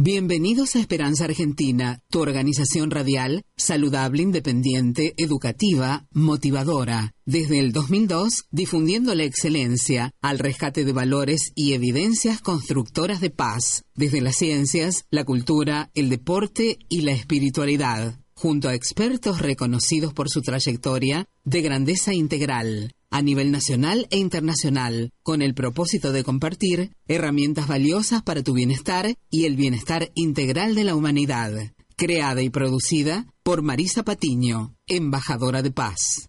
Bienvenidos a Esperanza Argentina, tu organización radial, saludable, independiente, educativa, motivadora. Desde el 2002, difundiendo la excelencia al rescate de valores y evidencias constructoras de paz, desde las ciencias, la cultura, el deporte y la espiritualidad, junto a expertos reconocidos por su trayectoria de grandeza integral a nivel nacional e internacional, con el propósito de compartir herramientas valiosas para tu bienestar y el bienestar integral de la humanidad. Creada y producida por Marisa Patiño, embajadora de paz.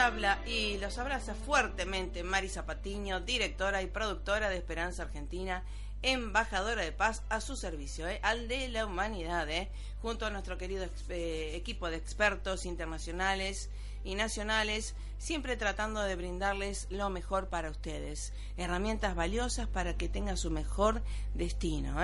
Habla y los abraza fuertemente Mari Zapatiño, directora y productora de Esperanza Argentina, embajadora de paz a su servicio, ¿eh? al de la humanidad, ¿eh? junto a nuestro querido eh, equipo de expertos internacionales y nacionales, siempre tratando de brindarles lo mejor para ustedes, herramientas valiosas para que tengan su mejor destino.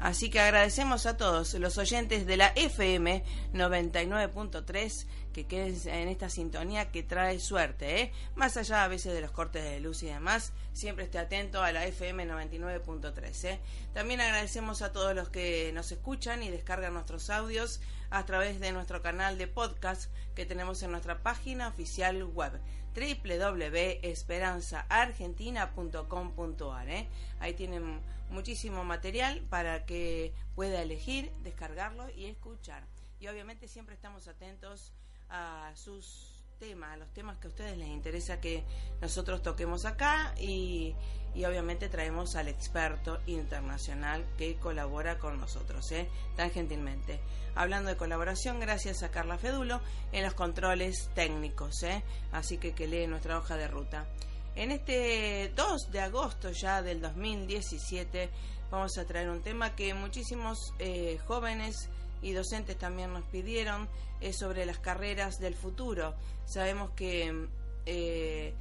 Así que agradecemos a todos los oyentes de la FM 99.3 que queden en esta sintonía que trae suerte, ¿eh? más allá a veces de los cortes de luz y demás, siempre esté atento a la FM 99.3. ¿eh? También agradecemos a todos los que nos escuchan y descargan nuestros audios a través de nuestro canal de podcast que tenemos en nuestra página oficial web www.esperanzaargentina.com.ar. ¿eh? Ahí tienen muchísimo material para que pueda elegir, descargarlo y escuchar. Y obviamente siempre estamos atentos a sus temas, a los temas que a ustedes les interesa que nosotros toquemos acá y, y obviamente traemos al experto internacional que colabora con nosotros, ¿eh? tan gentilmente. Hablando de colaboración, gracias a Carla Fedulo en los controles técnicos, ¿eh? así que que lee nuestra hoja de ruta. En este 2 de agosto ya del 2017 vamos a traer un tema que muchísimos eh, jóvenes y docentes también nos pidieron, es sobre las carreras del futuro. Sabemos que eh,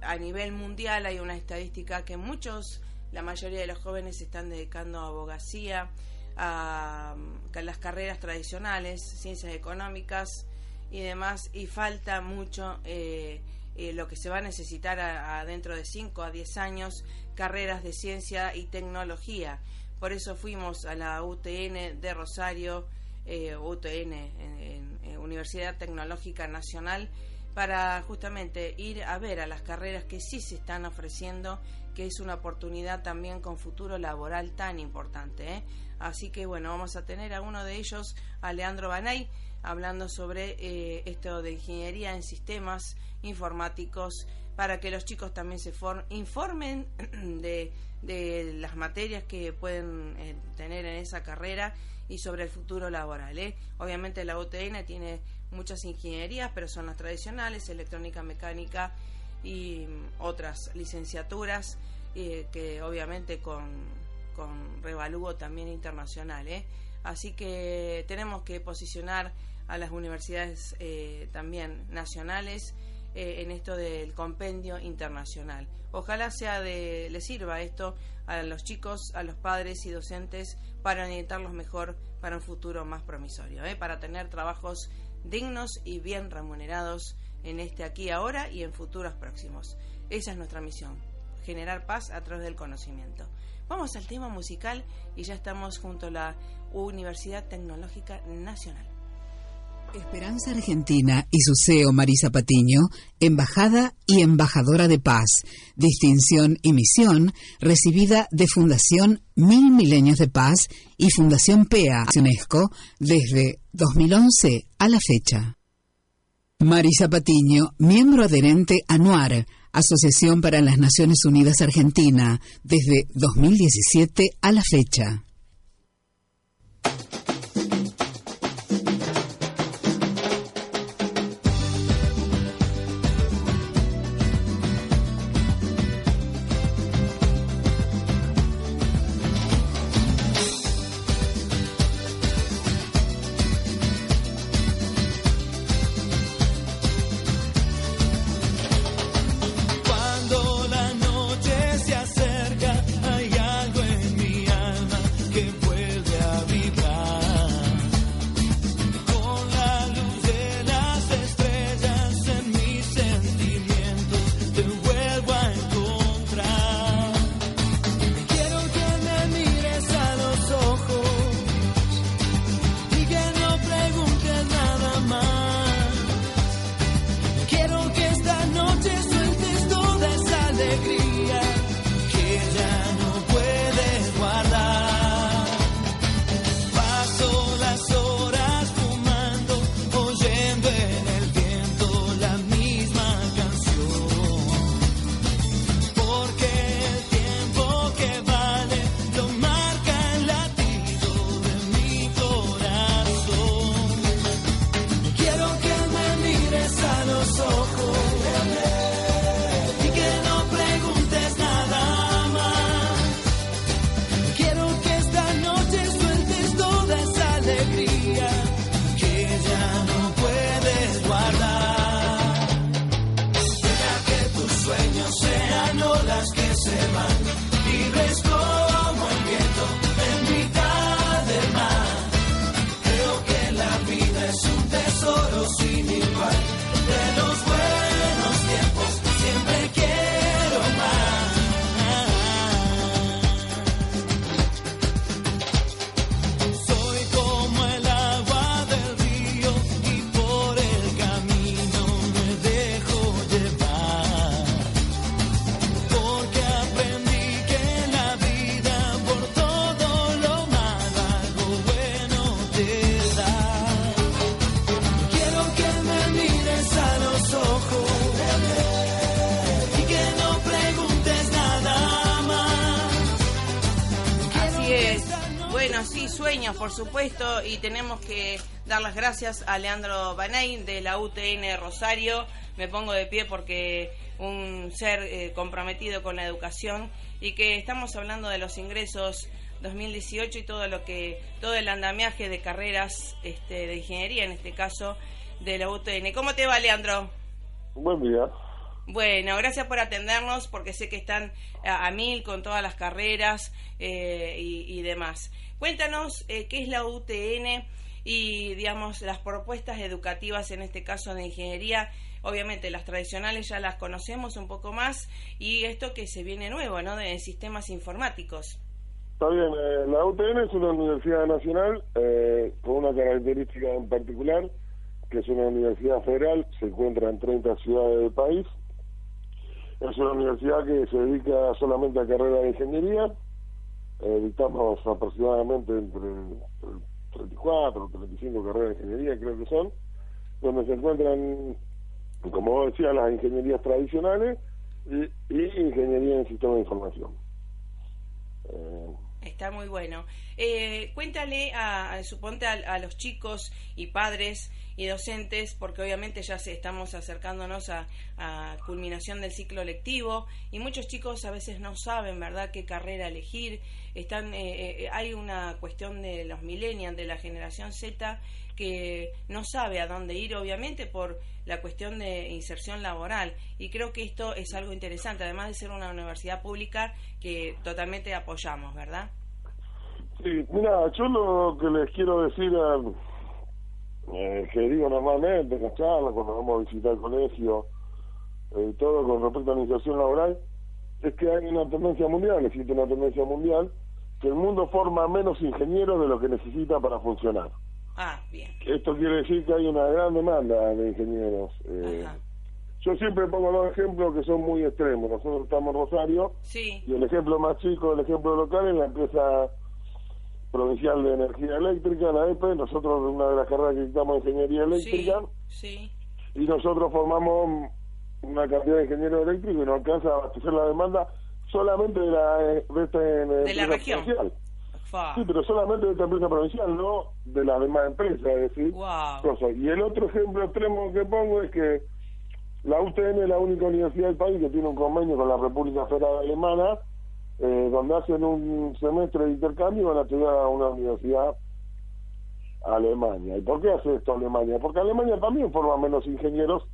a nivel mundial hay una estadística que muchos, la mayoría de los jóvenes se están dedicando a abogacía, a, las carreras tradicionales, ciencias económicas y demás, y falta mucho eh, eh, lo que se va a necesitar a, dentro de 5 a 10 años, carreras de ciencia y tecnología. Por eso fuimos a la UTN de Rosario, eh, UTN, Universidad Tecnológica Nacional, para justamente ir a ver a las carreras que sí se están ofreciendo, que es una oportunidad también con futuro laboral tan importante. ¿eh? Así que bueno, vamos a tener a uno de ellos, a Leandro Banay, hablando sobre eh, esto de ingeniería en sistemas informáticos, para que los chicos también se informen de, de, las materias que pueden eh, tener en esa carrera y sobre el futuro laboral. ¿eh? Obviamente la UTN tiene muchas ingenierías, pero son las tradicionales, electrónica, mecánica y mm, otras licenciaturas eh, que obviamente con, con revalúo también internacional. Así que tenemos que posicionar a las universidades eh, también nacionales en esto del compendio internacional. Ojalá sea de, le sirva esto a los chicos, a los padres y docentes para orientarlos mejor para un futuro más promisorio, para tener trabajos dignos y bien remunerados en este aquí ahora y en futuros próximos. Esa es nuestra misión, generar paz a través del conocimiento. Vamos al tema musical y ya estamos junto a la Universidad Tecnológica Nacional. Esperanza Argentina y su CEO Marisa Patiño, embajada y embajadora de paz, distinción y misión recibida de Fundación Mil Milenios de Paz y Fundación PEA UNESCO desde 2011 a la fecha. Marisa Patiño, miembro adherente ANUAR, Asociación para las Naciones Unidas Argentina, desde 2017 a la fecha. Por supuesto, y tenemos que dar las gracias a Leandro Banay de la UTN Rosario. Me pongo de pie porque un ser eh, comprometido con la educación y que estamos hablando de los ingresos 2018 y todo lo que todo el andamiaje de carreras este, de ingeniería en este caso de la UTN. ¿Cómo te va, Leandro? Buen día. Bueno, gracias por atendernos porque sé que están a, mil con todas las carreras eh, y, demás. Cuéntanos eh, qué es la UTN y, digamos, las propuestas educativas, en este caso de ingeniería. Obviamente las tradicionales ya las conocemos un poco más y esto que se viene nuevo, ¿no? De sistemas informáticos. Está bien, eh, la UTN es una universidad nacional eh, con una característica en particular, que es una universidad federal, se encuentra en 30 ciudades del país. Es una universidad que se dedica solamente a carreras de ingeniería, dictamos aproximadamente entre 34 o 35 carreras de ingeniería, creo que son, donde se encuentran, como vos decías, las ingenierías tradicionales y, ingeniería en sistema de información. Eh, Está muy bueno. Eh, cuéntale, a, suponte a, los chicos y padres y docentes, porque obviamente ya se, estamos acercándonos a, culminación del ciclo lectivo y muchos chicos a veces no saben, ¿verdad?, qué carrera elegir. Están, eh, eh, hay una cuestión de los millennials, de la generación Z, que no sabe a dónde ir, obviamente, por la cuestión de inserción laboral. Y creo que esto es algo interesante, además de ser una universidad pública que totalmente apoyamos, ¿verdad? Sí, mira, yo lo que les quiero decir a eh, que digo normalmente en las charlas, cuando vamos a visitar el colegio, eh, todo con respecto a la inserción laboral, es que hay una tendencia mundial, existe una tendencia mundial, que el mundo forma menos ingenieros de lo que necesita para funcionar. Ah, bien. Esto quiere decir que hay una gran demanda de ingenieros. Eh, yo siempre pongo dos ejemplos que son muy extremos. Nosotros estamos en Rosario y el ejemplo más chico, el ejemplo local es la empresa provincial de energía eléctrica, la EPE, nosotros una de las carreras que dictamos ingeniería eléctrica. Sí, y nosotros formamos una cantidad de ingenieros eléctricos y nos alcanza a abastecer la demanda solamente de la, de esta de la región. provincial. Sí, pero solamente de esta empresa provincial, no de las demás empresas, es decir, Wow. cosas. Y el otro ejemplo extremo que pongo es que la UTN es la única universidad del país que tiene un convenio con la República Federal Alemana, eh, donde hacen un semestre de intercambio van a estudiar a una universidad Alemania. ¿Y por qué hace esto Alemania? Porque Alemania también forma menos ingenieros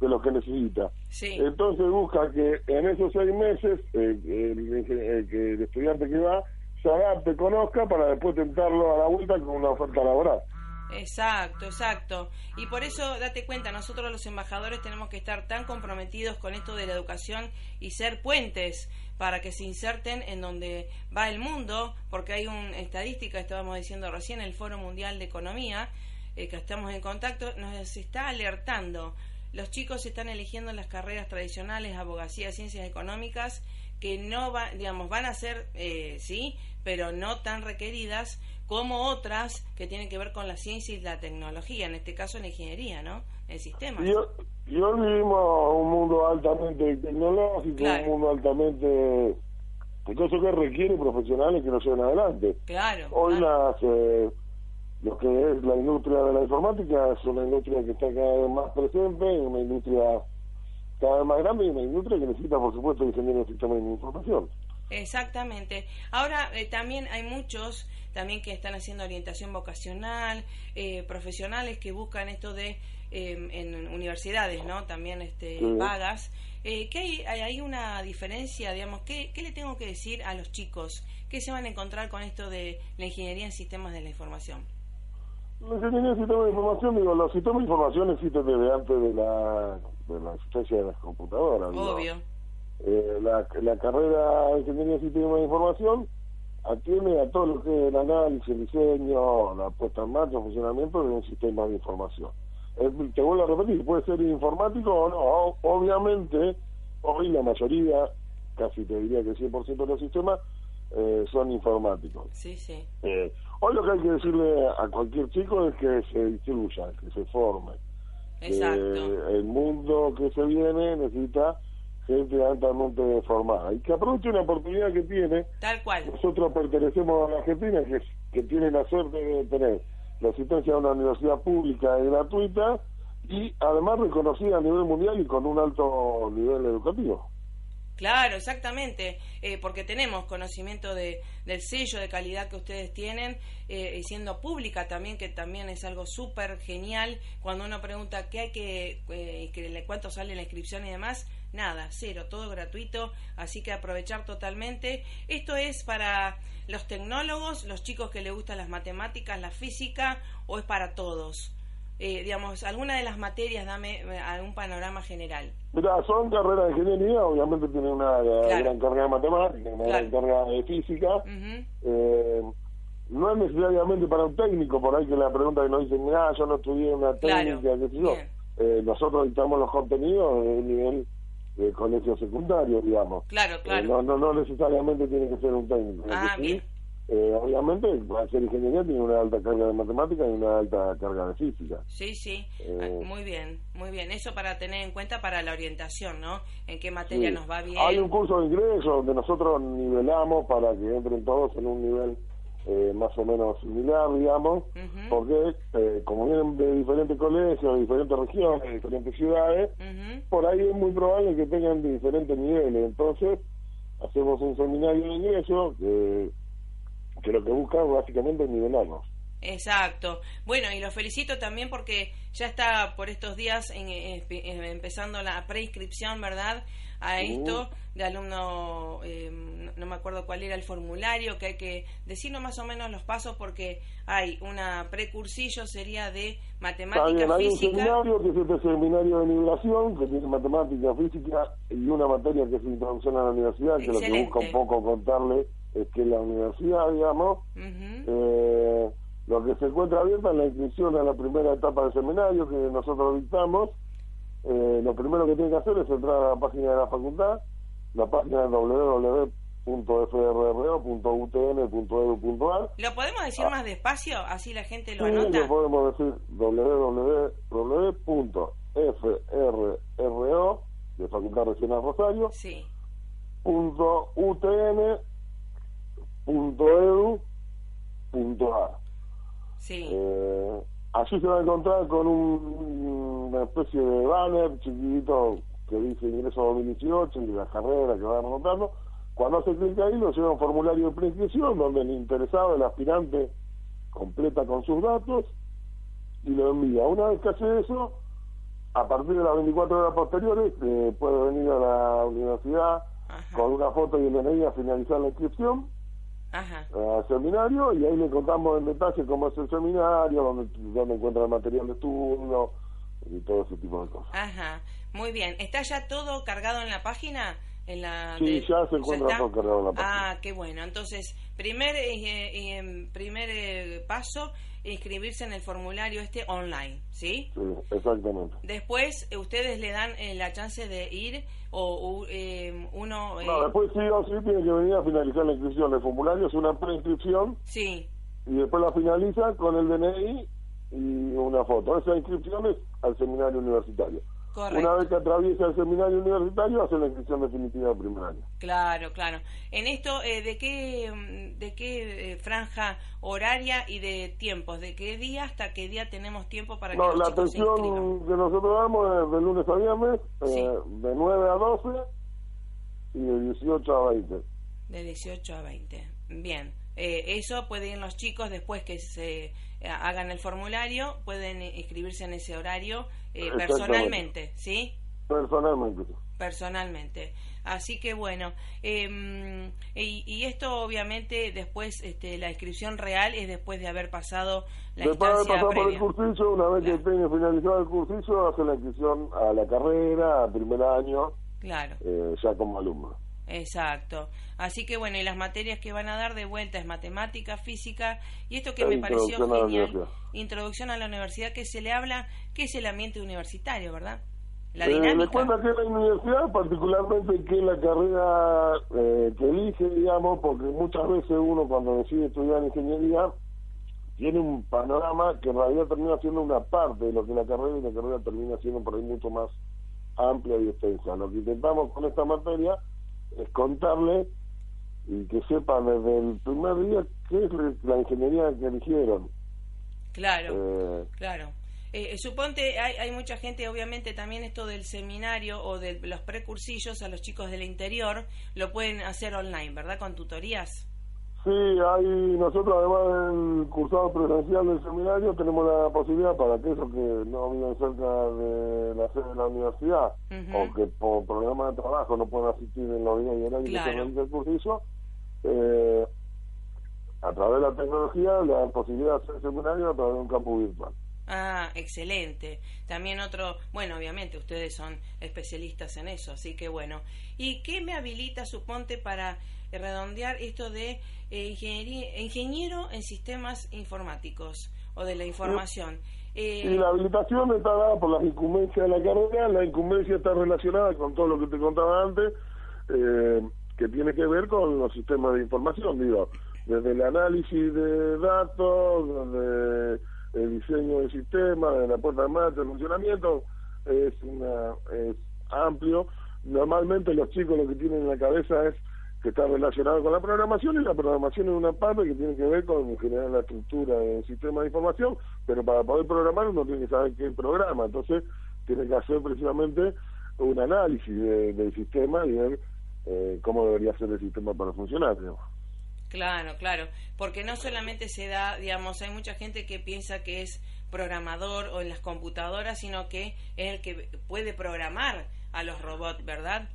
de los que necesita. Sí. Entonces busca que en esos seis meses eh, el, ingen- eh, el estudiante que va se adapte, conozca para después tentarlo a la vuelta con una oferta laboral. Exacto, exacto. Y por eso date cuenta, nosotros los embajadores tenemos que estar tan comprometidos con esto de la educación y ser puentes para que se inserten en donde va el mundo, porque hay una estadística, estábamos diciendo recién, el Foro Mundial de Economía, eh, que estamos en contacto, nos está alertando. Los chicos están eligiendo las carreras tradicionales, abogacía, ciencias económicas, que no va, digamos, van a ser, eh, sí, pero no tan requeridas como otras que tienen que ver con la ciencia y la tecnología, en este caso la ingeniería, ¿no? En sistemas. Y, ho- y hoy vivimos un mundo altamente tecnológico, Claro. un mundo altamente... Entonces que requiere profesionales que nos lleven adelante. Claro. Hoy claro. las, eh, lo que es la industria de la informática es una industria que está cada vez más presente, una industria cada vez más grande y una industria que necesita, por supuesto, ingenieros de sistemas de información. Exactamente. Ahora eh, también hay muchos también que están haciendo orientación vocacional, eh, profesionales que buscan esto de eh, en universidades, ¿no? También este Sí. vagas. Eh, ¿qué hay, hay, una diferencia, digamos, ¿qué, ¿qué le tengo que decir a los chicos? ¿Qué se van a encontrar con esto de la ingeniería en sistemas de la información? La ingeniería de sistemas de información, digo, los sistemas de información existen desde antes de la, de la existencia de las computadoras. digo. Eh, la, la carrera de ingeniería de sistemas de información atiende a todo lo que es el análisis, el diseño, la puesta en marcha, el funcionamiento de un sistema de información. Eh, te vuelvo a repetir, puede ser informático o no. Obviamente, hoy la mayoría, casi te diría que el 100% de los sistemas, eh, son informáticos. Sí, sí. Eh, hoy lo que hay que decirle a cualquier chico es que se instruya, que se forme. Exacto. Eh, el mundo que se viene necesita gente altamente formada y que aproveche una oportunidad que tiene. Tal cual. Nosotros pertenecemos a la Argentina, que, que tiene la suerte de tener la asistencia a una universidad pública y gratuita y además reconocida a nivel mundial y con un alto nivel educativo. Claro, exactamente, eh, porque tenemos conocimiento de, del sello de calidad que ustedes tienen, eh, y siendo pública también, que también es algo súper genial. Cuando uno pregunta qué hay que, eh, cuánto sale la inscripción y demás, nada, cero, todo gratuito, así que aprovechar totalmente. Esto es para los tecnólogos, los chicos que les gustan las matemáticas, la física, o es para todos. Eh, digamos, alguna de las materias, dame eh, algún panorama general. Mira, son carreras de ingeniería, obviamente tienen una Claro. gran carga de matemáticas, una Claro. gran carga de física. Ujú. Eh, no es necesariamente para un técnico, por ahí que la pregunta que nos dicen, ah, yo no estudié una Claro, técnica, qué sé yo. Eh, nosotros dictamos los contenidos de nivel de colegio secundario, digamos. Claro, Eh, claro. no, no, no necesariamente tiene que ser un técnico. Ah, bien. eh, obviamente, al ser ingeniería tiene una alta carga de matemáticas y una alta carga de física. Sí, sí, Eh. Ah, muy bien, muy bien. Eso para tener en cuenta para la orientación, ¿no? En qué materia Sí. nos va bien. Hay un curso de ingreso donde nosotros nivelamos para que entren todos en un nivel eh, más o menos similar, digamos, porque eh, como vienen de diferentes colegios, de diferentes regiones, de diferentes ciudades, Ujú. por ahí es muy probable que tengan de diferentes niveles. Entonces, hacemos un seminario de ingreso que, que lo que busca básicamente es nivelarnos. Exacto. Bueno, y lo felicito también porque ya está por estos días en- empezando la preinscripción, ¿verdad? A esto de alumno, eh, no, no me acuerdo cuál era el formulario, que hay que decirnos más o menos los pasos porque hay una precursillo, sería de matemática, bien, hay un física. seminario que es este seminario de nivelación, que tiene matemática, física y una materia que es introducción a la universidad, que lo que busca un poco contarle es que la universidad, digamos, eh, lo que se encuentra abierta es la inscripción a la primera etapa del seminario que nosotros dictamos. Eh, lo primero que tiene que hacer es entrar a la página de la facultad, la página www.frro.utn.edu.ar. ¿Lo podemos decir más despacio? Así la gente lo Ah. Sí, anota. le podemos decir FRRO, de Facultad Regional Rosario, Sí. punto UTN, punto edu, punto A. Sí. Eh, allí se va a encontrar con un- una especie de banner chiquitito que dice ingreso 2018 y la carrera que van anotando. Cuando hace clic ahí, lo lleva a un formulario de preinscripción donde el interesado, el aspirante, completa con sus datos y lo envía. Una vez que hace eso, a partir de las 24 horas posteriores, eh, puede venir a la universidad Ajá. con una foto y el DNI a finalizar la inscripción Ajá. al seminario y ahí le contamos en detalle cómo es el seminario, dónde, dónde encuentra el material de estudio y todo ese tipo de cosas. Ajá. Muy bien. ¿Está ya todo cargado en la página? En la Sí, de- ya se encuentra todo cargado en la página. Ah, qué bueno. Entonces, primer, eh, eh, primer eh, paso, inscribirse en el formulario este online, ¿sí? Sí, exactamente. Después, eh, ustedes le dan la chance de ir o eh, uno... No, después sí o sí tiene que venir a finalizar la inscripción. El formulario es una preinscripción Sí, y después la finaliza con el DNI y una foto. Esa inscripción es al seminario universitario. correcto. Una vez que atraviesa el seminario universitario, hace la inscripción definitiva del primer año. Claro, claro. En esto, eh, ¿de qué, mm, de qué eh, franja horaria y de tiempos? ¿De qué día hasta qué día tenemos tiempo para que No, los la se atención que nosotros damos es de lunes a viernes, eh, de 9 a 12 y de 18 a 20. De 18 a 20. Bien. Eh, eso pueden ir los chicos después que se eh, hagan el formulario, pueden inscribirse en ese horario eh, personalmente, ¿sí? Personalmente. personalmente. Así que bueno, eh, y, y esto obviamente después, este, la inscripción real es después de haber pasado la Después de instancia pasar por el previa. cursillo, una vez Claro. que tenga finalizado el cursillo, hace la inscripción a la carrera, a primer año, Claro, eh, ya como alumno. Exacto. Así que bueno, y las materias que van a dar de vuelta es matemática, física, y esto que La me pareció a genial, introducción a la universidad, que se le habla, que es el ambiente universitario, ¿verdad? La Eh, dinámica. cuenta que la universidad, particularmente que la carrera eh, que elige, digamos, porque muchas veces uno cuando decide estudiar ingeniería tiene un panorama que en realidad termina siendo una parte de lo que la carrera y la carrera termina siendo por ahí mucho más amplia y extensa. Lo que intentamos con esta materia es contarle y que sepan desde el primer día qué es la ingeniería que eligieron. Claro. Eh, Claro. Eh, eh, suponte, hay, hay mucha gente, obviamente también esto del seminario o de los precursillos a los chicos del interior lo pueden hacer online, ¿verdad? Con tutorías. Sí, hay, nosotros además del cursado presencial del seminario tenemos la posibilidad para aquellos que no viven cerca de la sede de la universidad o que por problemas de trabajo no pueden asistir en los días y horarios que Claro. se realiza el cursillo, eh, a través de la tecnología le dan posibilidad de hacer el seminario a través de un campo virtual. Ah, excelente. También otro, bueno, obviamente ustedes son especialistas en eso, así que bueno. ¿Y qué me habilita, suponte, para redondear esto de eh, ingeniero en sistemas informáticos o de la información? Eh, Y la habilitación está dada por las incumbencias de la carrera. La incumbencia está relacionada con todo lo que te contaba antes, eh, que tiene que ver con los sistemas de información, digo, desde el análisis de datos, desde el diseño del sistema, de la puesta en marcha, el funcionamiento, es, una, es amplio. Normalmente los chicos lo que tienen en la cabeza es que está relacionado con la programación y la programación es una parte que tiene que ver con generar la estructura del sistema de información, pero para poder programar uno tiene que saber qué programa, entonces tiene que hacer precisamente un análisis de- del sistema y ver eh, cómo debería ser el sistema para funcionar. digamos. Claro, claro, porque no solamente se da, digamos, hay mucha gente que piensa que es programador o en las computadoras, sino que es el que puede programar a los robots, ¿verdad?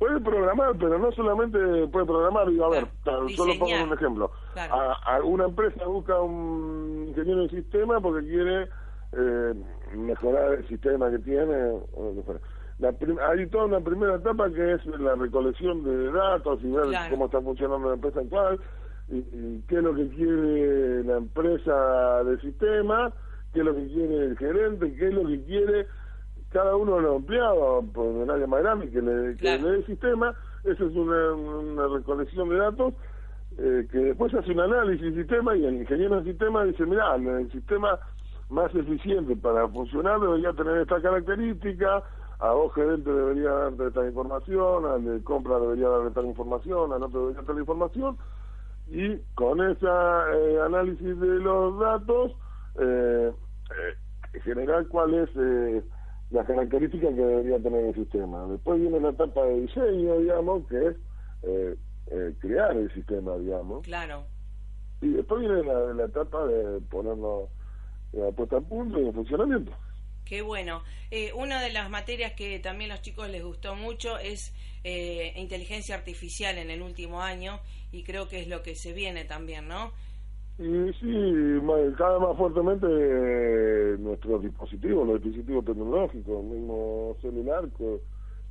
Puede programar, pero no solamente puede programar, digo, a ver, solo pongo un ejemplo. Claro. A, a una empresa busca un ingeniero de sistema porque quiere eh, mejorar el sistema que tiene. o lo que fuera. La prim- hay toda una primera etapa que es la recolección de datos y ver Claro. cómo está funcionando la empresa actual y, y qué es lo que quiere la empresa del sistema, qué es lo que quiere el gerente, qué es lo que quiere cada uno de los empleados por el área más grande que le, que Claro. le dé el sistema, eso es una, una recolección de datos eh, que después hace un análisis del sistema y el ingeniero del sistema dice, mira, el sistema más eficiente para funcionar debería tener esta característica, a vos gerente debería darte esta información, al de compra debería darle tal información, al otro debería tal información, y con ese eh, análisis de los datos, eh, eh, generar cuál es eh, la característica que debería tener el sistema. Después viene la etapa de diseño, digamos, que es eh, eh, crear el sistema, digamos. Claro. Y después viene la, la etapa de ponerlo eh, puesta a punto y en funcionamiento. Qué bueno. Eh, una de las materias que también a los chicos les gustó mucho es eh, inteligencia artificial en el último año y creo que es lo que se viene también, ¿no? Y sí, cada más fuertemente eh, nuestros dispositivos, los dispositivos tecnológicos, el mismo celular, que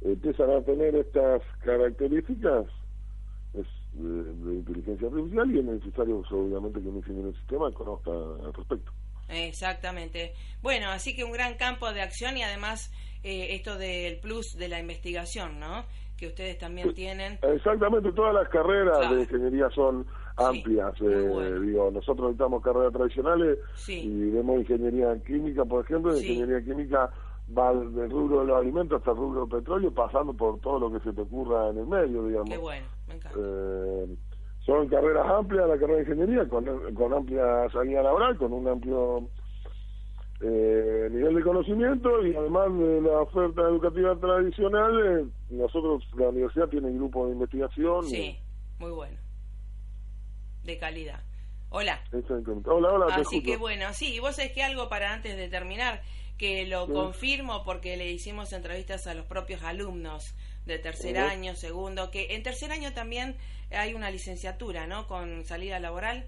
empiezan a tener estas características es, de, de inteligencia artificial y es necesario obviamente que un ingeniero del sistema conozca al respecto. Exactamente. Bueno, así que un gran campo de acción y además eh, esto del plus de la investigación, ¿no? Que ustedes también tienen. Exactamente, todas las carreras Claro. de ingeniería son amplias. eh, bueno. Digo, nosotros necesitamos carreras tradicionales Sí. y vemos ingeniería química, por ejemplo, Sí. ingeniería química va del rubro de los alimentos hasta el rubro del petróleo, pasando por todo lo que se te ocurra en el medio, digamos. Qué bueno, me encanta. Eh, son carreras amplias, la carrera de ingeniería, con, con amplia salida laboral, con un amplio eh, nivel de conocimiento y además de la oferta educativa tradicional, eh, nosotros, la universidad tiene grupos de investigación. Sí, muy bueno. De calidad. Hola. Hola, hola, Así escucho. que bueno, sí, y vos sabés que algo para antes de terminar, que lo Sí. confirmo porque le hicimos entrevistas a los propios alumnos de tercer año, segundo, que en tercer año también hay una licenciatura, ¿no? Con salida laboral.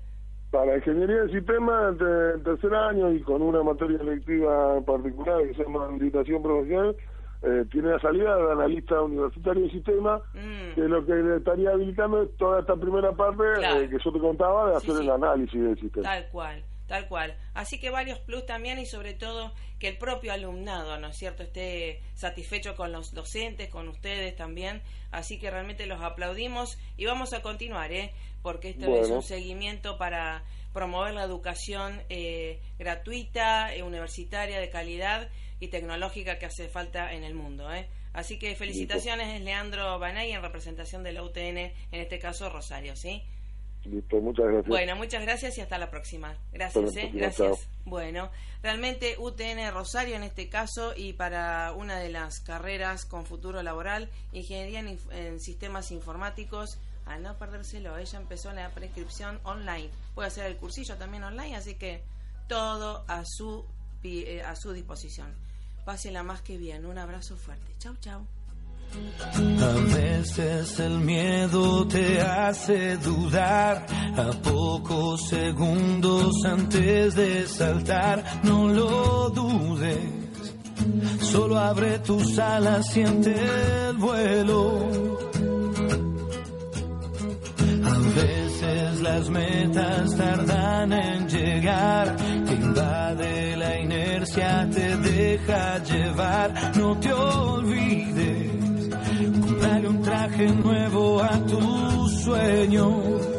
Para ingeniería de sistemas, en tercer año y con una materia electiva en particular que se llama habilitación profesional, eh, tiene la salida de analista universitario de sistemas, Mm. que lo que le estaría habilitando es toda esta primera parte Claro. eh, que yo te contaba de Sí, hacer sí. el análisis del sistema. Tal cual, tal cual. Así que varios plus también y sobre todo que el propio alumnado, ¿no es cierto?, esté satisfecho con los docentes, con ustedes también. Así que realmente los aplaudimos y vamos a continuar, ¿eh? Porque esto es un seguimiento para promover la educación eh, gratuita, eh, universitaria, de calidad y tecnológica que hace falta en el mundo, ¿eh? Así que felicitaciones, Leandro Banay, en representación de la UTN, en este caso Rosario, ¿sí? Listo, muchas gracias. Bueno, muchas gracias y hasta la próxima. Gracias, la ¿eh? próxima, Gracias. chao. Bueno, realmente UTN Rosario en este caso y para una de las carreras con futuro laboral, Ingeniería en, Sistemas Informáticos, a no perdérselo, ella empezó la prescripción online. Puede hacer el cursillo también online, así que todo a su, eh, a su disposición. Pásela más que bien. Un abrazo fuerte. Chau, chau. A veces el miedo te hace dudar, a pocos segundos antes de saltar, no lo dudes. Solo abre tus alas, siente el vuelo. A veces las metas tardan en llegar, te invade la inercia, te deja llevar, no te olvides. Traje nuevo a tus sueños.